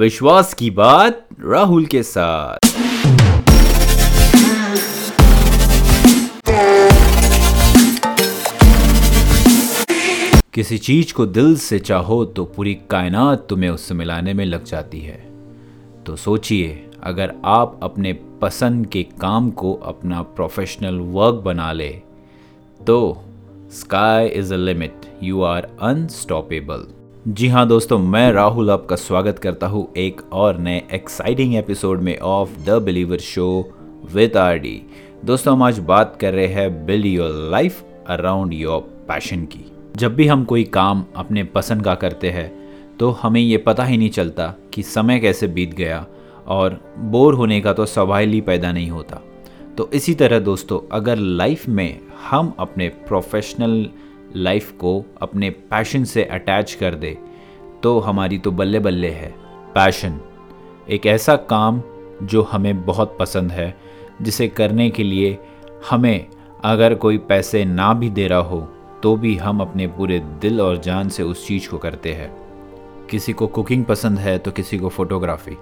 विश्वास की बात राहुल के साथ। किसी चीज़ को दिल से चाहो तो पूरी कायनात तुम्हें उससे मिलाने में लग जाती है। तो सोचिए, अगर आप अपने पसंद के काम को अपना प्रोफेशनल वर्क बना ले तो sky is a limit you are unstoppable जी हाँ दोस्तों, मैं राहुल आपका स्वागत करता हूँ एक और नए एक्साइटिंग एपिसोड में of the believer show with R D दोस्तों, हम आज बात कर रहे हैं build your life around your passion की। जब भी हम कोई काम अपने पसंद का करते हैं तो हमें ये पता ही नहीं चलता कि समय कैसे बीत गया और बोर होने का तो सवाल ही पैदा नहीं होता। तो इसी तरह दोस्तों, अगर लाइफ में हम अपने प्रोफेशनल लाइफ को अपने पैशन से अटैच कर दे तो हमारी तो बल्ले बल्ले है। पैशन, एक ऐसा काम जो हमें बहुत पसंद है, जिसे करने के लिए हमें अगर कोई पैसे ना भी दे रहा हो तो भी हम अपने पूरे दिल और जान से उस चीज़ को करते हैं। किसी को कुकिंग पसंद है तो किसी को फोटोग्राफी।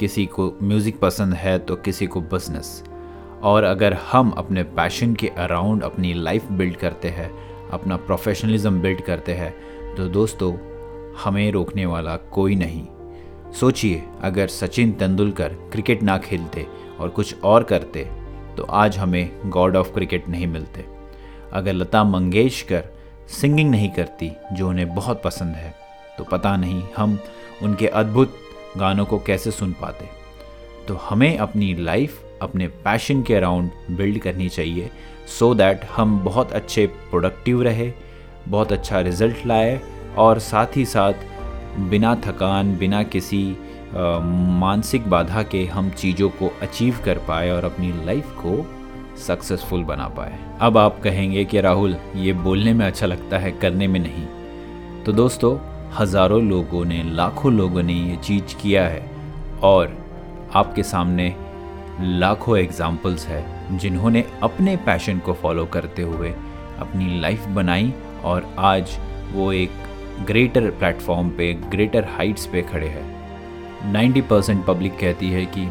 किसी को म्यूज़िक पसंद है तो किसी को बिज़नेस। और अगर हम अपने पैशन के अराउंड अपनी लाइफ बिल्ड करते हैं अपना प्रोफेशनलिज्म बिल्ड करते हैं। तो दोस्तों, हमें रोकने वाला कोई नहीं। सोचिए, अगर सचिन तेंदुलकर क्रिकेट ना खेलते और कुछ और करते तो आज हमें गॉड ऑफ़ क्रिकेट नहीं मिलते। अगर लता मंगेशकर सिंगिंग नहीं करती, जो उन्हें बहुत पसंद है तो पता नहीं हम उनके अद्भुत गानों को कैसे सुन पाते। तो हमें अपनी लाइफ अपने पैशन के अराउंड बिल्ड करनी चाहिए सो so दैट हम बहुत अच्छे प्रोडक्टिव रहे, बहुत अच्छा रिज़ल्ट लाए, और साथ ही साथ बिना थकान, बिना किसी मानसिक बाधा के हम चीज़ों को अचीव कर पाए और अपनी लाइफ को सक्सेसफुल बना पाए। अब आप कहेंगे कि राहुल, ये बोलने में अच्छा लगता है, करने में नहीं। तो दोस्तों, हज़ारों लोगों ने, लाखों लोगों ने ये चीज़ किया है, और आपके सामने लाखों एग्जाम्पल्स है जिन्होंने अपने पैशन को फॉलो करते हुए अपनी लाइफ बनाई और आज वो एक ग्रेटर प्लेटफॉर्म पे ग्रेटर हाइट्स पे खड़े हैं। 90 परसेंट पब्लिक कहती है कि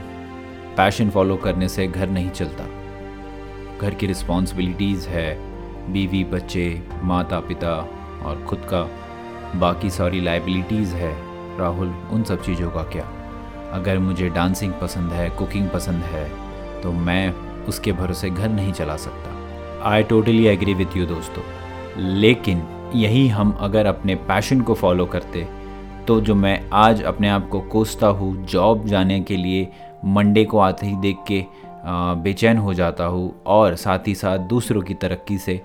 पैशन फॉलो करने से घर नहीं चलता। घर की रिस्पॉन्सिबिलिटीज़ है, बीवी, बच्चे माता पिता और खुद का। बाकी सारी लाइबिलिटीज़ है। राहुल, उन सब चीज़ों का क्या? अगर मुझे डांसिंग पसंद है, कुकिंग पसंद है तो मैं उसके भरोसे घर नहीं चला सकता। I totally agree with you दोस्तों। लेकिन यही हम अगर अपने पैशन को फॉलो करते तो जो मैं आज अपने आप को कोसता हूँ जॉब जाने के लिए मंडे को आते ही देख के बेचैन हो जाता हूँ और साथ ही साथ दूसरों की तरक्की से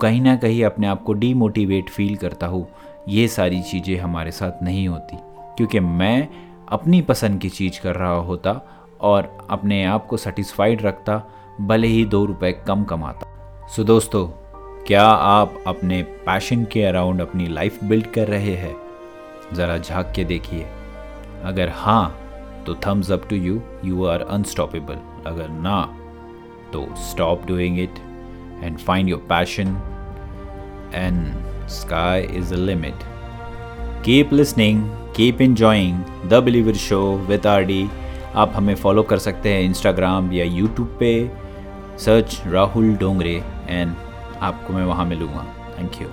कहीं ना कहीं अपने आप को डीमोटिवेट फील करता हूँ, ये सारी चीज़ें हमारे साथ नहीं होती। क्योंकि मैं अपनी पसंद की चीज़ कर रहा होता और अपने आप को सेटिस्फाइड रखता भले ही दो रुपए कम कमाता। सो so, दोस्तों क्या आप अपने पैशन के अराउंड अपनी लाइफ बिल्ड कर रहे हैं? ज़रा झाँक के देखिए। अगर हाँ तो thumbs up to you you are unstoppable अगर ना तो stop doing it and find your passion and sky is a limit keep listening keep enjoying the believer show with R D आप हमें फॉलो कर सकते हैं इंस्टाग्राम या YouTube पे. सर्च राहुल डोंगरे एंड आपको मैं वहाँ मिलूँगा. Thank you